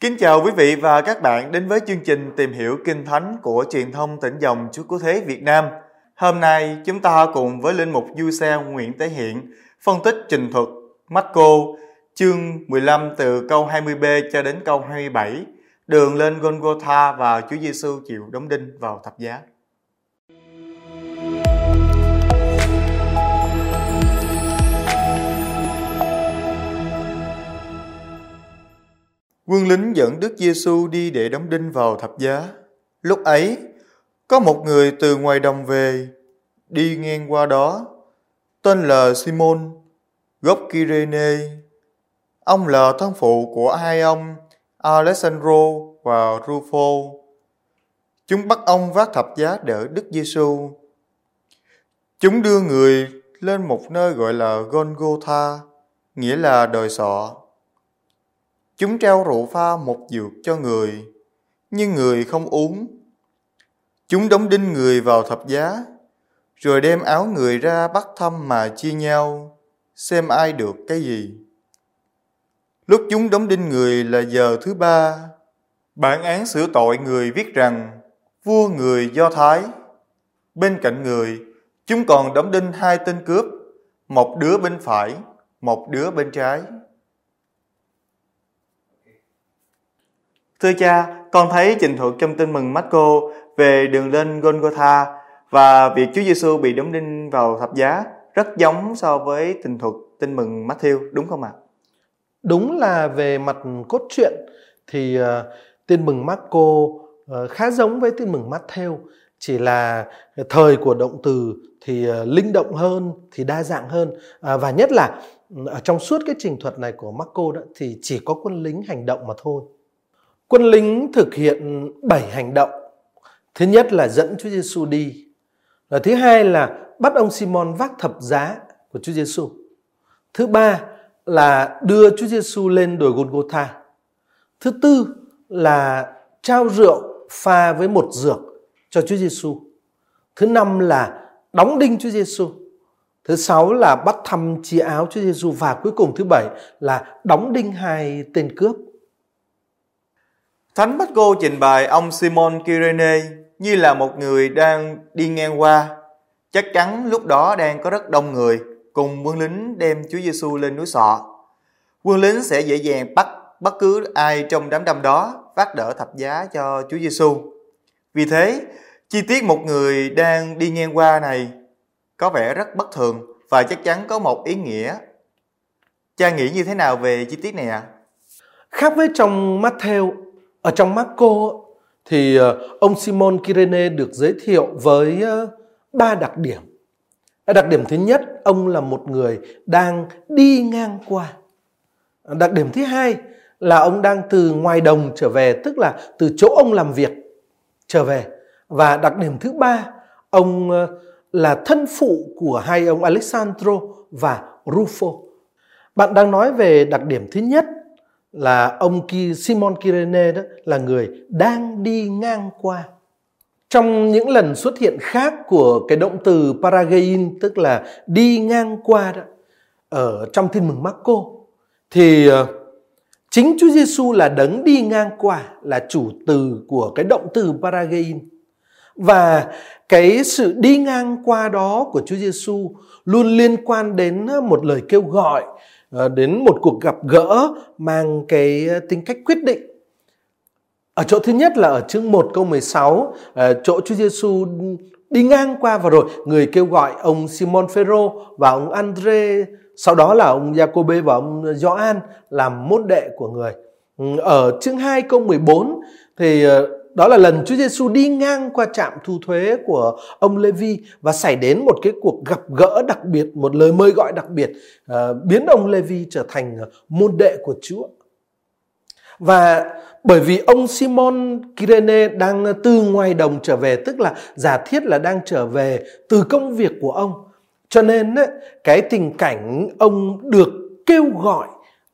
Kính chào quý vị và các bạn đến với chương trình tìm hiểu Kinh Thánh của truyền thông tỉnh dòng Chúa Cứu Thế Việt Nam. Hôm nay, chúng ta cùng với Linh Mục Du Xe Nguyễn Tế Hiện, phân tích trình thuật Marco, chương 15 từ câu 20b cho đến câu 27 đường lên Golgotha và Chúa Giêsu chịu đóng đinh vào thập giá. Quân lính dẫn Đức Giêsu đi để đóng đinh vào thập giá. Lúc ấy, có một người từ ngoài đồng về, đi ngang qua đó, tên là Simon, gốc Kyrene. Ông là thân phụ của hai ông Alessandro và Rufo. Chúng bắt ông vác thập giá đỡ Đức Giêsu. Chúng đưa người lên một nơi gọi là Golgotha, nghĩa là đồi sọ. Chúng trao rượu pha một dược cho người, nhưng người không uống. Chúng đóng đinh người vào thập giá, rồi đem áo người ra bắt thăm mà chia nhau, xem ai được cái gì. Lúc chúng đóng đinh người là giờ thứ ba, bản án xử tội người viết rằng vua người Do Thái. Bên cạnh người, chúng còn đóng đinh hai tên cướp, một đứa bên phải, một đứa bên trái. Thưa cha, con thấy trình thuật trong tin mừng Marco về đường lên Golgotha và việc Chúa Giêsu bị đóng đinh vào thập giá rất giống so với trình thuật tin mừng Matthew, đúng không ạ? À? Đúng là về mặt cốt truyện thì uh, tin mừng Marco uh, ờ, khá giống với tin mừng Matthew, chỉ là thời của động từ thì uh, linh động hơn, thì đa dạng hơn uh, và nhất là ừ, ở trong suốt cái trình thuật này của Marco đó thì chỉ có quân lính hành động mà thôi. Quân lính thực hiện 7 hành động. Thứ nhất là dẫn Chúa Giêsu đi. Và thứ hai là bắt ông Simon vác thập giá của Chúa Giêsu. Thứ ba là đưa Chúa Giêsu lên đồi Golgotha. Thứ tư là trao rượu pha với một dược cho Chúa Giêsu. Thứ năm là đóng đinh Chúa Giêsu. Thứ sáu là bắt thăm chia áo Chúa Giêsu và cuối cùng thứ bảy là đóng đinh hai tên cướp. Thánh Marco trình bày ông Simon Kyrene như là một người đang đi ngang qua. Chắc chắn lúc đó đang có rất đông người cùng quân lính đem Chúa Giêsu lên núi sọ. Quân lính sẽ dễ dàng bắt bất cứ ai trong đám đông đó vác đỡ thập giá cho Chúa Giêsu. Vì thế, chi tiết một người đang đi ngang qua này có vẻ rất bất thường và chắc chắn có một ý nghĩa. Cha nghĩ như thế nào về chi tiết này ạ? À? Khác với trong Matthew, ở trong Marco thì ờ, ông Simon Kyrene được giới thiệu với ờ, ba đặc điểm. Đặc điểm thứ nhất, ông là một người đang đi ngang qua. Đặc điểm thứ hai là ông đang từ ngoài đồng trở về, tức là từ chỗ ông làm việc trở về. Và đặc điểm thứ ba, ông ờ, là thân phụ của hai ông Alessandro và Rufo. Bạn đang nói về đặc điểm thứ nhất là ông Simon Kirene đó là người đang đi ngang qua. Trong những lần xuất hiện khác của cái động từ paragein, tức là đi ngang qua đó, ở trong tin mừng Marco, thì ờ, chính Chúa Giêsu là đấng đi ngang qua, là chủ từ của cái động từ paragein. Và cái sự đi ngang qua đó của Chúa Giêsu luôn liên quan đến ờ, một lời kêu gọi Ờ, đến một cuộc gặp gỡ mang cái ờ, tính cách quyết định. Ở chỗ thứ nhất là ở chương 1 câu 16, ờ, chỗ Chúa Giêsu đi ngang qua và rồi người kêu gọi ông Simon Phêrô và ông Andre, sau đó là ông Jacobe và ông Gioan làm môn đệ của người. Ừ, ở chương 2 câu 14 thì đó là lần Chúa Giêsu đi ngang qua trạm thu thuế của ông Levi và xảy đến một cái cuộc gặp gỡ đặc biệt, một lời mời gọi đặc biệt uh, biến ông Levi trở thành ờ, môn đệ của Chúa. Và bởi vì ông Simon Kirene đang ờ, từ ngoài đồng trở về, tức là giả thiết là đang trở về từ công việc của ông. Cho nên cái tình cảnh ông được kêu gọi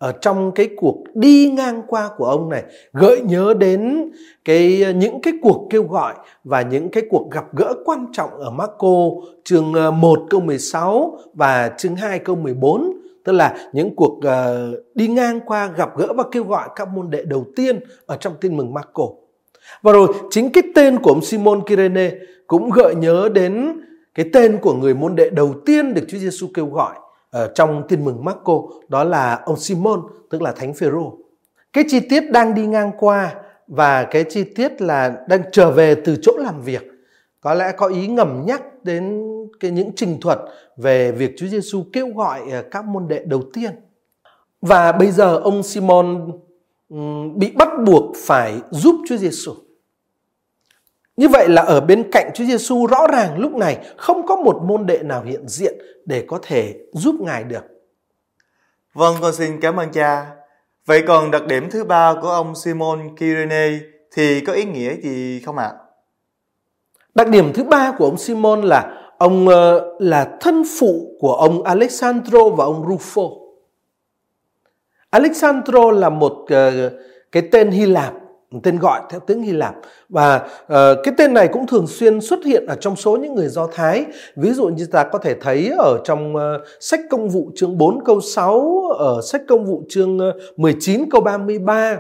ở trong cái cuộc đi ngang qua của ông này gợi nhớ đến cái những cái cuộc kêu gọi và những cái cuộc gặp gỡ quan trọng ở Marco chương ờ, 1 câu 16 và chương 2 câu 14 tức là những cuộc uh, đi ngang qua gặp gỡ và kêu gọi các môn đệ đầu tiên ở trong tin mừng Marco. Và rồi chính cái tên của ông Simon Kyrene cũng gợi nhớ đến cái tên của người môn đệ đầu tiên được Chúa Giêsu kêu gọi Ờ, trong tin mừng Marco, đó là ông Simon, tức là Thánh Phêrô. Cái chi tiết đang đi ngang qua và cái chi tiết là đang trở về từ chỗ làm việc, có lẽ có ý ngầm nhắc đến cái những trình thuật về việc Chúa Giêsu kêu gọi ờ, các môn đệ đầu tiên. Và bây giờ ông Simon bị bắt buộc phải giúp Chúa Giêsu. Như vậy là ở bên cạnh Chúa Giêsu rõ ràng lúc này không có một môn đệ nào hiện diện để có thể giúp Ngài được. Vâng, con xin cảm ơn cha. Vậy còn đặc điểm thứ ba của ông Simon Kyrene thì có ý nghĩa gì không ạ? À? Đặc điểm thứ ba của ông Simon là ông ờ, là thân phụ của ông Alexandro và ông Rufo. Alexandro là một ờ, cái tên Hy Lạp tên gọi theo tiếng Hy Lạp và uh, cái tên này cũng thường xuyên xuất hiện ở trong số những người Do Thái ví dụ như ta có thể thấy ở trong uh, sách công vụ chương 4 câu 6 ở sách công vụ chương ờ, 19 câu 33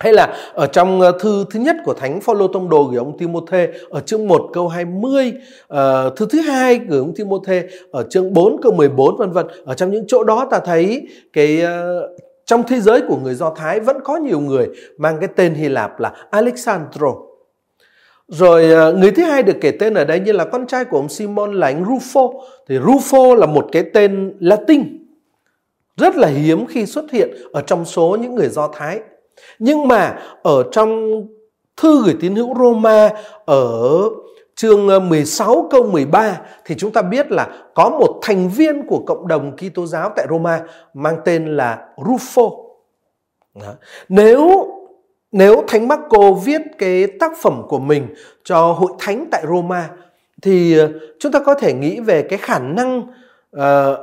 hay là ở trong thư thứ nhất của Thánh Phaolô Tông Đồ gửi ông Timôthê ở chương 1 câu 20, uh, thư thứ hai gửi ông Timôthê ở chương 4 câu 14 vân vân. Ở trong những chỗ đó ta thấy cái uh, trong thế giới của người Do Thái vẫn có nhiều người mang cái tên Hy Lạp là Alexandro. Rồi ờ, người thứ hai được kể tên ở đây như là con trai của ông Simon là anh Rufo. Thì Rufo là một cái tên Latin, rất là hiếm khi xuất hiện ở trong số những người Do Thái. Nhưng mà ở trong thư gửi tín hữu Roma ở chương ờ, 16 câu 13 thì chúng ta biết là có một thành viên của cộng đồng Kitô giáo tại Roma mang tên là Rufo. Đó. Nếu nếu Thánh Marco viết cái tác phẩm của mình cho hội thánh tại Roma thì ờ, chúng ta có thể nghĩ về cái khả năng uh,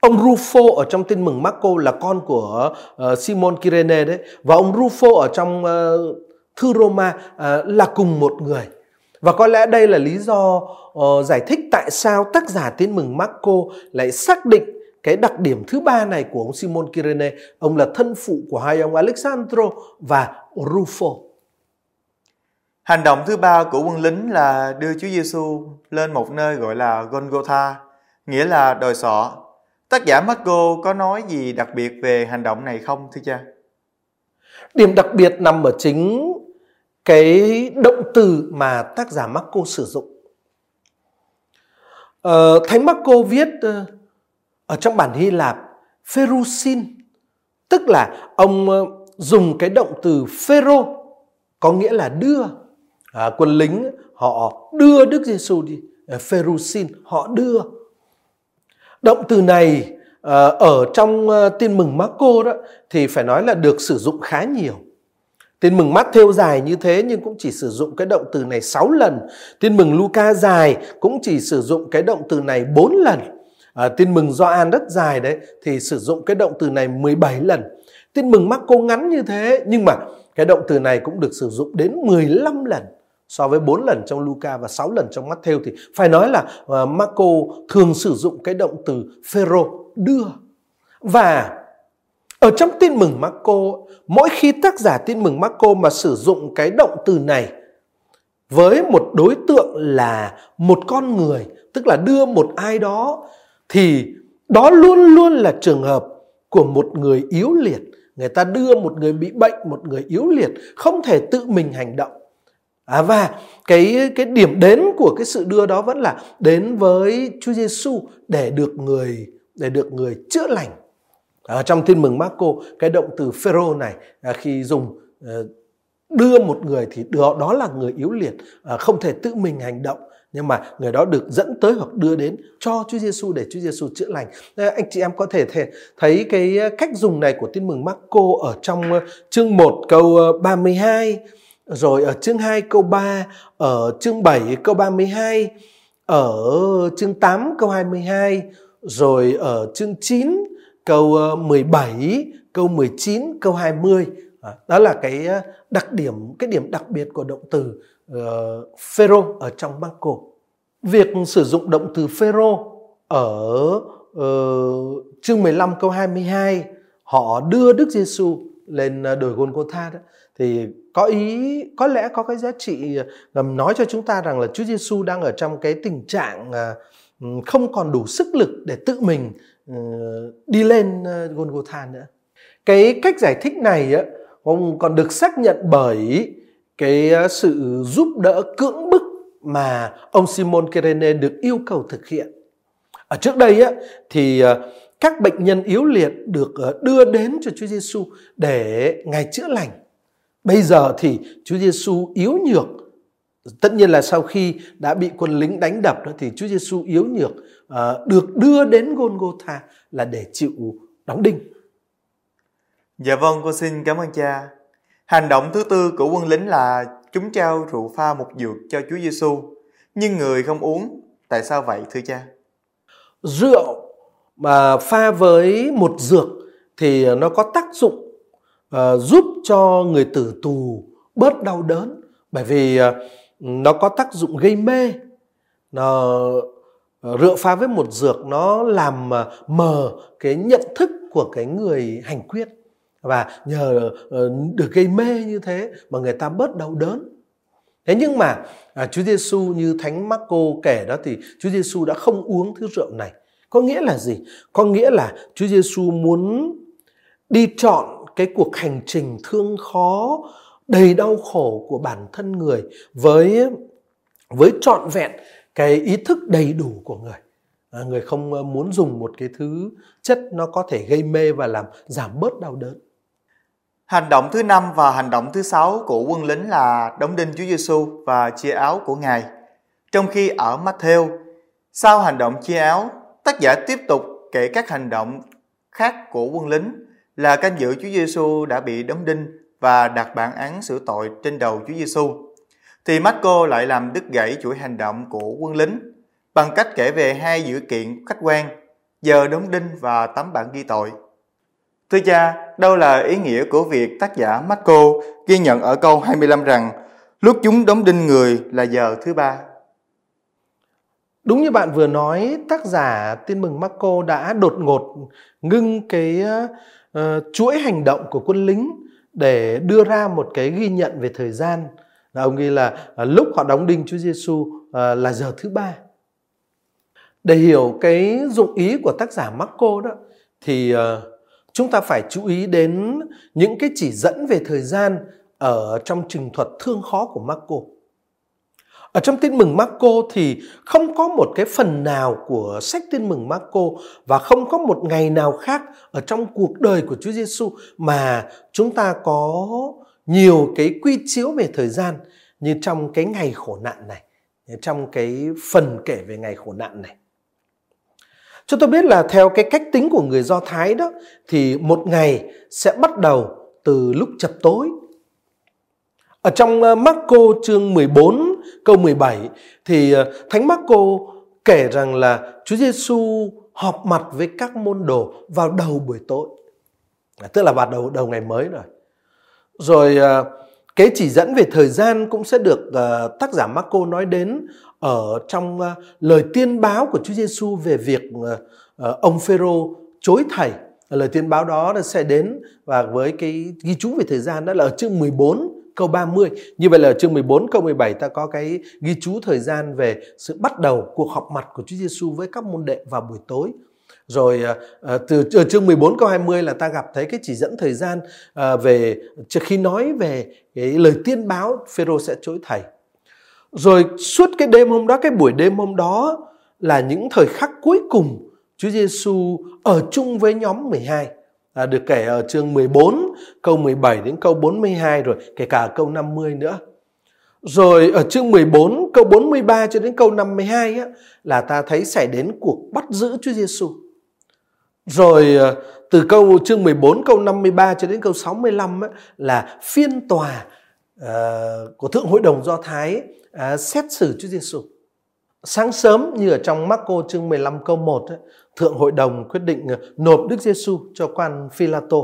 ông Rufo ở trong tin mừng Marco là con của uh, Simon Kyrene đấy và ông Rufo ở trong uh, thư Roma uh, là cùng một người và có lẽ đây là lý do uh, giải thích tại sao tác giả tin mừng Marco lại xác định cái đặc điểm thứ ba này của ông Simon Kyrene, ông là thân phụ của hai ông Alexandro và Rufo. Hành động thứ ba của quân lính là đưa Chúa Giêsu lên một nơi gọi là Golgotha, nghĩa là đồi sọ. Tác giả Marco có nói gì đặc biệt về hành động này không thưa cha? Điểm đặc biệt nằm ở chính cái động từ mà tác giả Marco sử dụng. Ờ, Thánh Marco viết ờ, ở trong bản Hy Lạp Pherusin, tức là ông ờ, dùng cái động từ phêrô có nghĩa là đưa. À, quân lính họ đưa Đức Giêsu đi, ờ, Pherusin họ đưa. Động từ này ở trong tin mừng Marco đó thì phải nói là được sử dụng khá nhiều. Tin mừng Matthew dài như thế nhưng cũng chỉ sử dụng cái động từ này 6 lần. Tin mừng Luca dài cũng chỉ sử dụng cái động từ này 4 lần. À, tin mừng Gioan rất dài đấy thì sử dụng cái động từ này 17 lần. Tin mừng Marco ngắn như thế nhưng mà cái động từ này cũng được sử dụng đến 15 lần so với 4 lần trong Luca và 6 lần trong Matthew thì phải nói là à, Marco thường sử dụng cái động từ phêrô đưa. Và ở trong tin mừng Marco, mỗi khi tác giả tin mừng Marco mà sử dụng cái động từ này với một đối tượng là một con người, tức là đưa một ai đó thì đó luôn luôn là trường hợp của một người yếu liệt. Người ta đưa một người bị bệnh, một người yếu liệt, không thể tự mình hành động. À, và cái cái điểm đến của cái sự đưa đó vẫn là đến với Chúa Giêsu để được người để được người chữa lành ở trong tin mừng Marco cái động từ phêrô này à, khi dùng ờ, đưa một người thì đó, đó là người yếu liệt à, không thể tự mình hành động nhưng mà người đó được dẫn tới hoặc đưa đến cho Chúa Giêsu để Chúa Giêsu chữa lành. Ờ, anh chị em có thể thể thấy cái cách dùng này của tin mừng Marco ở trong chương 1 câu 32, rồi ở chương 2 câu 3, ở chương 7 câu 32, ở chương 8 câu 22, rồi ở chương 9 câu ờ, 17, câu 19, câu 20. À, đó là cái ờ, đặc điểm, cái điểm đặc biệt của động từ uh, phêrô ở trong Marco. Việc sử dụng động từ phêrô ở uh, chương 15 câu 22 họ đưa Đức Giêsu lên ờ, đồi Golgotha đó thì có ý có lẽ có cái giá trị ngầm nói cho chúng ta rằng là Chúa Giêsu đang ở trong cái tình trạng không còn đủ sức lực để tự mình Ờ, đi lên ờ, Golgotha nữa. Cái cách giải thích này á, ông còn được xác nhận bởi cái ờ, sự giúp đỡ cưỡng bức mà ông Simon Kirene được yêu cầu thực hiện. Ở trước đây á, thì các bệnh nhân yếu liệt được đưa đến cho Chúa Giêsu để ngài chữa lành. Bây giờ thì Chúa Giêsu yếu nhược. Tất nhiên là sau khi đã bị quân lính đánh đập đó thì Chúa Giêsu yếu nhược ờ, được đưa đến Golgotha là để chịu đóng đinh. Dạ vâng, con xin cảm ơn cha. Hành động thứ tư của quân lính là chúng trao rượu pha một dược cho Chúa Giêsu, nhưng người không uống. Tại sao vậy thưa cha? Rượu mà pha với một dược thì nó có tác dụng uh, giúp cho người tử tù bớt đau đớn bởi vì uh, nó có tác dụng gây mê. Nó ờ, rượu pha với một dược nó làm ờ, mờ cái nhận thức của cái người hành quyết. Và nhờ ờ, được gây mê như thế mà người ta bớt đau đớn. Thế nhưng mà à, Chúa Giêsu như Thánh Marco kể đó thì Chúa Giêsu đã không uống thứ rượu này. Có nghĩa là gì? Có nghĩa là Chúa Giêsu muốn đi chọn cái cuộc hành trình thương khó, đầy đau khổ của bản thân người với với trọn vẹn cái ý thức đầy đủ của người. À, người không ờ, muốn dùng một cái thứ chất nó có thể gây mê và làm giảm bớt đau đớn. Hành động thứ năm và hành động thứ sáu của quân lính là đóng đinh Chúa Giêsu và chia áo của Ngài. Trong khi ở Matthew, sau hành động chia áo, Tác giả tiếp tục kể các hành động khác của quân lính là canh giữ Chúa Giêsu đã bị đóng đinh và đặt bản án xử tội trên đầu Chúa Giêsu. Thì Marco lại làm đứt gãy chuỗi hành động của quân lính bằng cách kể về hai dữ kiện khách quan, giờ đóng đinh và tấm bản ghi tội. Thưa cha, đâu là ý nghĩa của việc tác giả Marco ghi nhận ở câu 25 rằng lúc chúng đóng đinh người là giờ thứ ba Đúng như bạn vừa nói, tác giả Tin mừng Marco đã đột ngột ngưng cái uh, chuỗi hành động của quân lính để đưa ra một cái ghi nhận về thời gian. Là ông ghi là à, lúc họ đóng đinh Chúa Giêsu à, là giờ thứ ba. Để hiểu cái dụng ý của tác giả Marco đó, thì à, chúng ta phải chú ý đến những cái chỉ dẫn về thời gian ở trong trình thuật thương khó của Marco. Ở trong tin mừng Marco thì không có một cái phần nào của sách tin mừng Marco và không có một ngày nào khác ở trong cuộc đời của Chúa Giêsu mà chúng ta có nhiều cái quy chiếu về thời gian như trong cái ngày khổ nạn này, trong cái phần kể về ngày khổ nạn này. Chúng tôi biết là theo cái cách tính của người Do Thái đó thì một ngày sẽ bắt đầu từ lúc chập tối ở trong ờ, Marco chương 14 câu 17 thì ờ, Thánh Marco kể rằng là Chúa Giêsu họp mặt với các môn đồ vào đầu buổi tối. À, tức là vào đầu đầu ngày mới rồi. Rồi ờ, cái chỉ dẫn về thời gian cũng sẽ được ờ, tác giả Marco nói đến ở trong ờ, lời tiên báo của Chúa Giêsu về việc ông Phêrô chối thầy. Lời tiên báo đó sẽ đến và với cái ghi chú về thời gian đó là ở chương 14 câu 30. Như vậy là chương 14 câu 17 ta có cái ghi chú thời gian về sự bắt đầu cuộc họp mặt của Chúa Giêsu với các môn đệ vào buổi tối. Rồi ờ, ờ, từ ở chương 14 câu 20 là ta gặp thấy cái chỉ dẫn thời gian về khi nói về cái lời tiên báo Phêrô sẽ chối thầy. Rồi suốt cái đêm hôm đó, cái buổi đêm hôm đó là những thời khắc cuối cùng Chúa Giêsu ở chung với nhóm 12 à, được kể ở chương 14 câu 17 đến câu 42 rồi kể cả câu 50 nữa. Rồi ở chương 14 câu 43 cho đến câu 52 á, là ta thấy xảy đến cuộc bắt giữ Chúa Giêsu. Rồi ờ, từ câu chương 14 câu 53 cho đến câu 65 á, là phiên tòa uh, của Thượng Hội đồng Do Thái uh, xét xử Chúa Giêsu. Sáng sớm như ở trong Marco chương 15 câu 1 ấy, thượng hội đồng quyết định ờ, nộp Đức Giêsu cho quan Philato.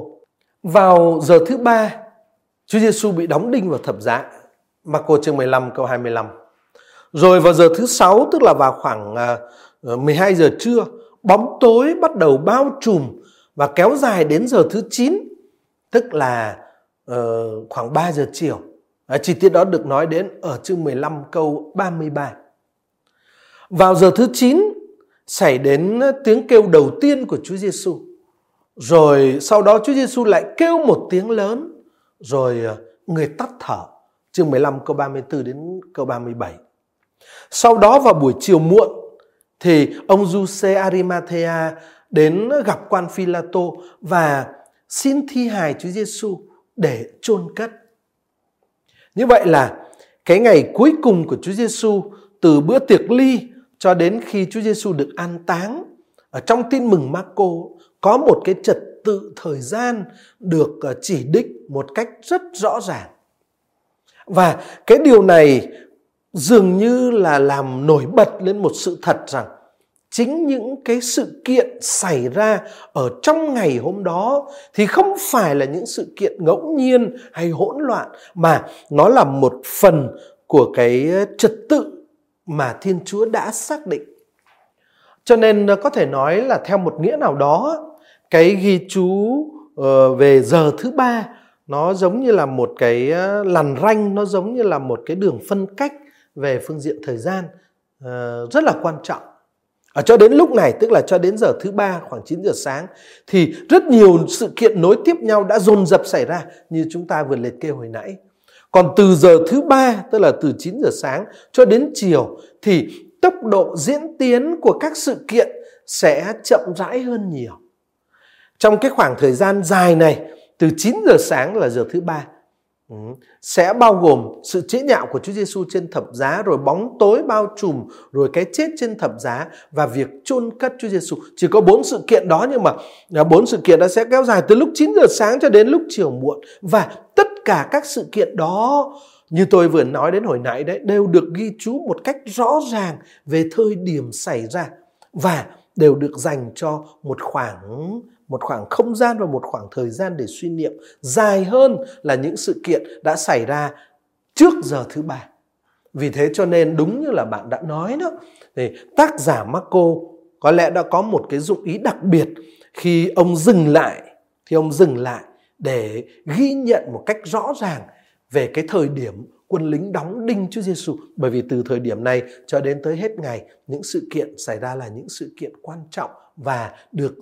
Vào giờ thứ ba, Chúa Giêsu bị đóng đinh vào thập giá. Marco chương 15 câu 25. Rồi vào giờ thứ sáu tức là vào khoảng ờ, ờ, 12 giờ trưa, bóng tối bắt đầu bao trùm và kéo dài đến giờ thứ 9, tức là uh, khoảng 3 giờ chiều. À, chi tiết đó được nói đến ở chương 15 câu 33. Vào giờ thứ 9 xảy đến tiếng kêu đầu tiên của Chúa Giêsu. Rồi sau đó Chúa Giêsu lại kêu một tiếng lớn rồi ờ, người tắt thở. Chương 15 câu 34 đến câu 37. Sau đó vào buổi chiều muộn, thì ông Giuse Arimathea đến gặp quan Philato và xin thi hài Chúa Giêsu để chôn cất. Như vậy là cái ngày cuối cùng của Chúa Giêsu từ bữa tiệc ly cho đến khi Chúa Giêsu được an táng, ở trong tin mừng Marco, có một cái trật tự thời gian được ờ, chỉ định một cách rất rõ ràng. Và cái điều này dường như là làm nổi bật lên một sự thật rằng chính những cái sự kiện xảy ra ở trong ngày hôm đó thì không phải là những sự kiện ngẫu nhiên hay hỗn loạn, mà nó là một phần của cái ờ, trật tự mà Thiên Chúa đã xác định. Cho nên ờ, có thể nói là theo một nghĩa nào đó, cái ghi chú ờ, về giờ thứ ba, nó giống như là một cái ờ, lằn ranh, nó giống như là một cái đường phân cách về phương diện thời gian rất là quan trọng ở cho đến lúc này, tức là cho đến giờ thứ ba, khoảng 9 giờ sáng, thì rất nhiều sự kiện nối tiếp nhau đã dồn dập xảy ra, như chúng ta vừa liệt kê hồi nãy. Còn từ giờ thứ ba, tức là từ 9 giờ sáng cho đến chiều, thì tốc độ diễn tiến của các sự kiện sẽ chậm rãi hơn nhiều. Trong cái khoảng thời gian dài này, từ 9 giờ sáng là giờ thứ ba ừ, sẽ bao gồm sự chế nhạo của Chúa Giêsu trên thập giá, rồi bóng tối bao trùm, rồi cái chết trên thập giá và việc chôn cất Chúa Giêsu chỉ có bốn sự kiện đó nhưng mà à, bốn sự kiện đó sẽ kéo dài từ lúc 9 giờ sáng cho đến lúc chiều muộn và tất cả các sự kiện đó như tôi vừa nói đến hồi nãy đấy đều được ghi chú một cách rõ ràng về thời điểm xảy ra và đều được dành cho một khoảng một khoảng không gian và một khoảng thời gian để suy niệm dài hơn là những sự kiện đã xảy ra trước giờ thứ ba. Vì thế cho nên đúng như là bạn đã nói đó, thì tác giả Marco có lẽ đã có một cái dụng ý đặc biệt khi ông dừng lại, thì ông dừng lại để ghi nhận một cách rõ ràng về cái thời điểm quân lính đóng đinh Chúa Giêsu bởi vì từ thời điểm này cho đến tới hết ngày những sự kiện xảy ra là những sự kiện quan trọng và được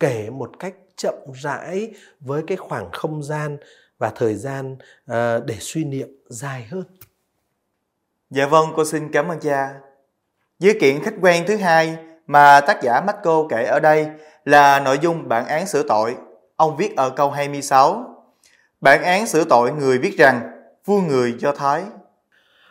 kể một cách chậm rãi với cái khoảng không gian và thời gian uh, để suy niệm dài hơn. Dạ vâng, cô xin cảm ơn cha. Dữ kiện khách quan thứ hai mà tác giả Marco kể ở đây là nội dung bản án xử tội. Ông viết ở câu 26. Bản án xử tội người viết rằng vua người Do Thái.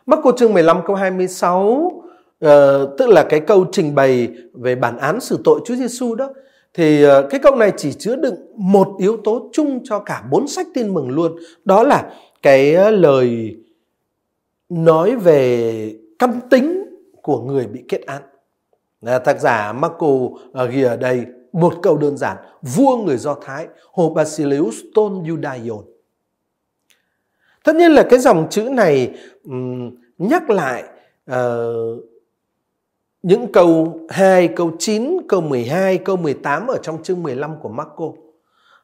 Marco chương 15 câu 26 uh, ờ, tức là cái câu trình bày về bản án xử tội Chúa Giêsu đó thì uh, cái câu này chỉ chứa đựng một yếu tố chung cho cả bốn sách tin mừng luôn đó là cái ờ, lời nói về căn tính của người bị kết án là tác giả Marco uh, ghi ở đây một câu đơn giản vua người Do Thái Hồ Basileus Tôn Judaion tất nhiên là cái dòng chữ này um, nhắc lại uh, những câu 2, câu 9, câu 12, câu 18 ở trong chương 15 của Marco.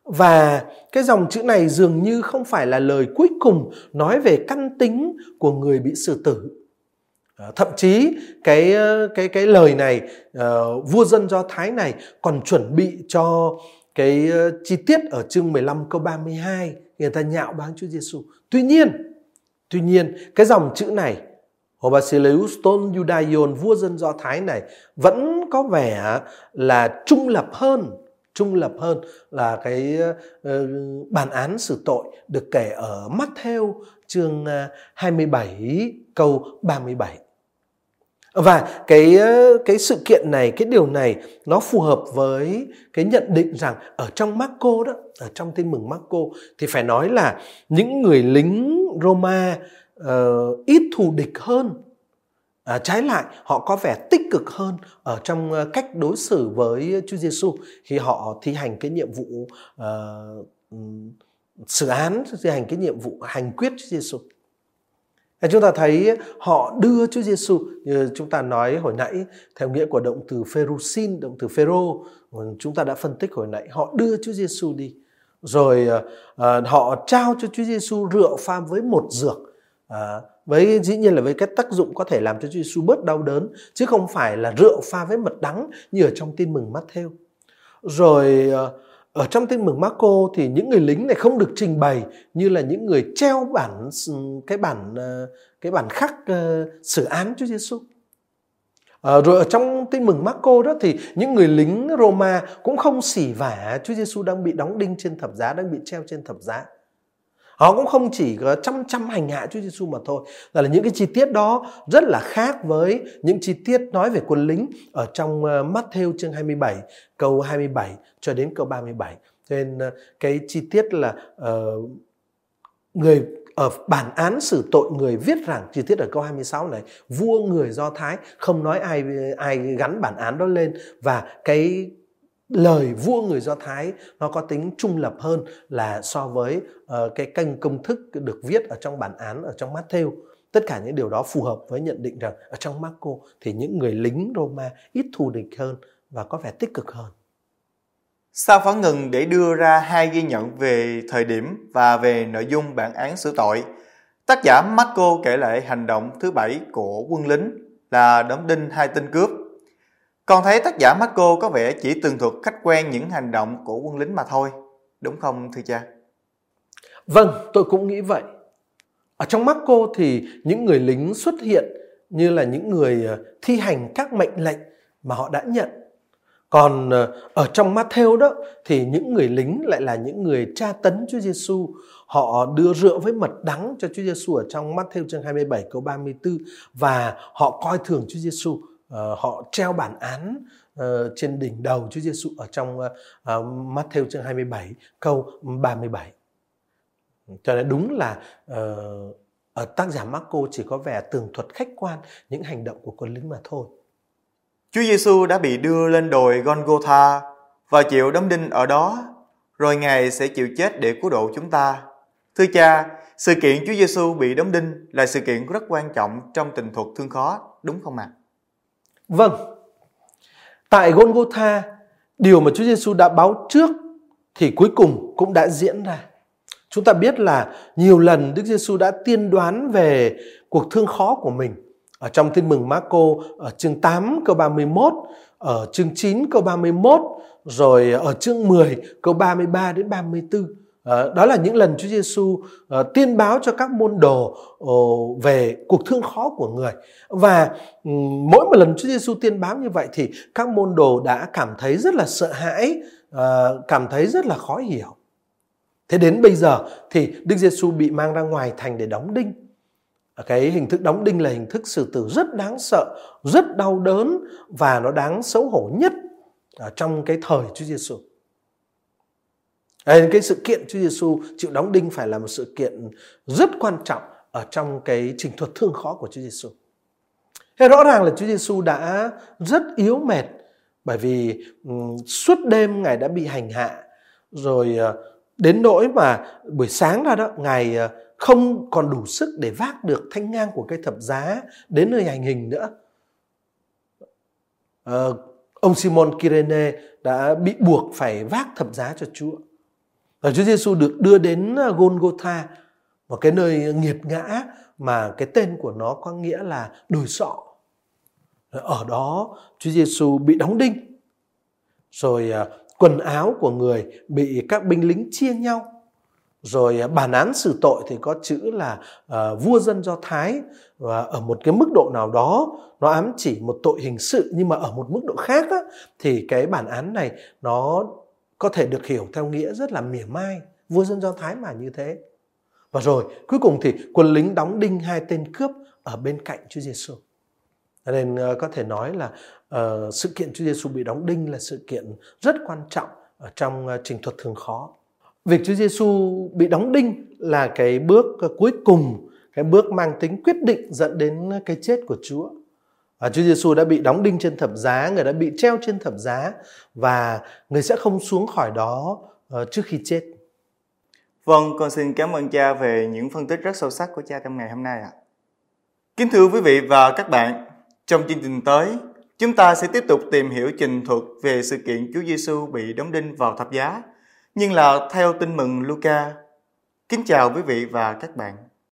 Và cái dòng chữ này dường như không phải là lời cuối cùng nói về căn tính của người bị xử tử. Ờ, thậm chí cái ờ, cái cái lời này uh, vua dân Do Thái này còn chuẩn bị cho cái uh, chi tiết ở chương 15 câu 32 người ta nhạo báng Chúa Giêsu. Tuy nhiên, tuy nhiên cái dòng chữ này Hồ tôn Judaion vua dân Do Thái này vẫn có vẻ là trung lập hơn trung lập hơn là cái uh, bản án xử tội được kể ở Matthew chương 27 câu 37. Và cái cái sự kiện này, cái điều này nó phù hợp với cái nhận định rằng ở trong Marco đó, ở trong tin mừng Marco thì phải nói là những người lính Roma uh, ít thù địch hơn À, trái lại họ có vẻ tích cực hơn ở trong uh, cách đối xử với Chúa Giêsu khi họ thi hành cái nhiệm vụ ờ, uh, xử án thi hành cái nhiệm vụ hành quyết Chúa Giêsu chúng ta thấy họ đưa Chúa Giêsu như chúng ta nói hồi nãy theo nghĩa của động từ pherusin, động từ phêrô, chúng ta đã phân tích hồi nãy, họ đưa Chúa Giêsu đi. Rồi à, họ trao cho Chúa Giêsu rượu pha với một dược. À, với dĩ nhiên là với cái tác dụng có thể làm cho Chúa Giêsu bớt đau đớn chứ không phải là rượu pha với mật đắng như ở trong tin mừng Matthew. Rồi à, ở trong tin mừng Marco thì những người lính này không được trình bày như là những người treo bản cái bản ờ, cái bản khắc ờ, xử án Chúa Giêsu. À, ờ, rồi ở trong tin mừng Marco đó thì những người lính Roma cũng không xỉ vả Chúa Giêsu đang bị đóng đinh trên thập giá, đang bị treo trên thập giá. Họ cũng không chỉ có chăm chăm hành hạ Chúa Giêsu mà thôi. Là, là những cái chi tiết đó rất là khác với những chi tiết nói về quân lính ở trong uh, Matthew chương 27 câu 27 cho đến câu 37. Nên uh, cái chi tiết là uh, người ở bản án xử tội người viết rằng chi tiết ở câu 26 này vua người Do Thái không nói ai ai gắn bản án đó lên và cái lời vua người Do Thái nó có tính trung lập hơn là so với uh, cái kênh công thức được viết ở trong bản án ở trong Matthew. Tất cả những điều đó phù hợp với nhận định rằng ở trong Marco thì những người lính Roma ít thù địch hơn và có vẻ tích cực hơn. Sao phán ngừng để đưa ra hai ghi nhận về thời điểm và về nội dung bản án xử tội? Tác giả Marco kể lại hành động thứ bảy của quân lính là đóng đinh hai tên cướp còn thấy tác giả Marco có vẻ chỉ tường thuật khách quen những hành động của quân lính mà thôi. Đúng không thưa cha? Vâng, tôi cũng nghĩ vậy. Ở trong Marco thì những người lính xuất hiện như là những người ờ, thi hành các mệnh lệnh mà họ đã nhận. Còn ờ, ở trong Matthew đó thì những người lính lại là những người tra tấn Chúa Giêsu. Họ đưa rượu với mật đắng cho Chúa Giêsu ở trong Matthew chương 27 câu 34 và họ coi thường Chúa Giêsu uh, họ treo bản án uh, trên đỉnh đầu Chúa Giêsu ở trong uh, uh, Matthew chương 27 câu 37. Cho nên đúng là uh, ở tác giả Marco chỉ có vẻ tường thuật khách quan những hành động của quân lính mà thôi. Chúa Giêsu đã bị đưa lên đồi Golgotha và chịu đóng đinh ở đó, rồi Ngài sẽ chịu chết để cứu độ chúng ta. Thưa cha, sự kiện Chúa Giêsu bị đóng đinh là sự kiện rất quan trọng trong tình thuật thương khó, đúng không ạ? À? Vâng, tại Golgotha, điều mà Chúa Giêsu đã báo trước thì cuối cùng cũng đã diễn ra. Chúng ta biết là nhiều lần Đức Giêsu đã tiên đoán về cuộc thương khó của mình. Ở trong tin mừng Marco ở chương 8 câu 31, ở chương 9 câu 31, rồi ở chương 10 câu 33 đến 34 Ờ, đó là những lần Chúa Giêsu uh, ờ, tiên báo cho các môn đồ uh, về cuộc thương khó của người và um, mỗi một lần Chúa Giêsu tiên báo như vậy thì các môn đồ đã cảm thấy rất là sợ hãi, uh, cảm thấy rất là khó hiểu. Thế đến bây giờ thì Đức Giêsu bị mang ra ngoài thành để đóng đinh. Cái hình thức đóng đinh là hình thức xử tử rất đáng sợ, rất đau đớn và nó đáng xấu hổ nhất trong cái thời Chúa Giêsu. Cái sự kiện Chúa Giêsu chịu đóng đinh phải là một sự kiện rất quan trọng ở trong cái trình thuật thương khó của Chúa Giêsu. Thế rõ ràng là Chúa Giêsu đã rất yếu mệt bởi vì um, suốt đêm ngài đã bị hành hạ rồi uh, đến nỗi mà buổi sáng ra đó ngài uh, không còn đủ sức để vác được thanh ngang của cây thập giá đến nơi hành hình nữa. Uh, ông Simon Kyrene đã bị buộc phải vác thập giá cho Chúa. Và Chúa Giêsu được đưa đến à, Golgotha, một cái nơi nghiệt ngã mà cái tên của nó có nghĩa là đồi sọ. Ở đó Chúa Giêsu bị đóng đinh. Rồi à, quần áo của người bị các binh lính chia nhau. Rồi à, bản án xử tội thì có chữ là uh, vua dân Do Thái và ở một cái mức độ nào đó nó ám chỉ một tội hình sự nhưng mà ở một mức độ khác á, thì cái bản án này nó có thể được hiểu theo nghĩa rất là mỉa mai vua dân do thái mà như thế. Và rồi cuối cùng thì quân lính đóng đinh hai tên cướp ở bên cạnh Chúa Giêsu nên uh, có thể nói là uh, sự kiện Chúa Giêsu bị đóng đinh là sự kiện rất quan trọng ở trong uh, trình thuật thường khó. Việc Chúa Giêsu bị đóng đinh là cái bước uh, cuối cùng cái bước mang tính quyết định dẫn đến cái chết của Chúa và Chúa Giêsu đã bị đóng đinh trên thập giá, người đã bị treo trên thập giá và người sẽ không xuống khỏi đó uh, trước khi chết. Vâng, con xin cảm ơn cha về những phân tích rất sâu sắc của cha trong ngày hôm nay ạ. Kính thưa quý vị và các bạn, trong chương trình tới, chúng ta sẽ tiếp tục tìm hiểu trình thuật về sự kiện Chúa Giêsu bị đóng đinh vào thập giá, nhưng là theo tin mừng Luca. Kính chào quý vị và các bạn.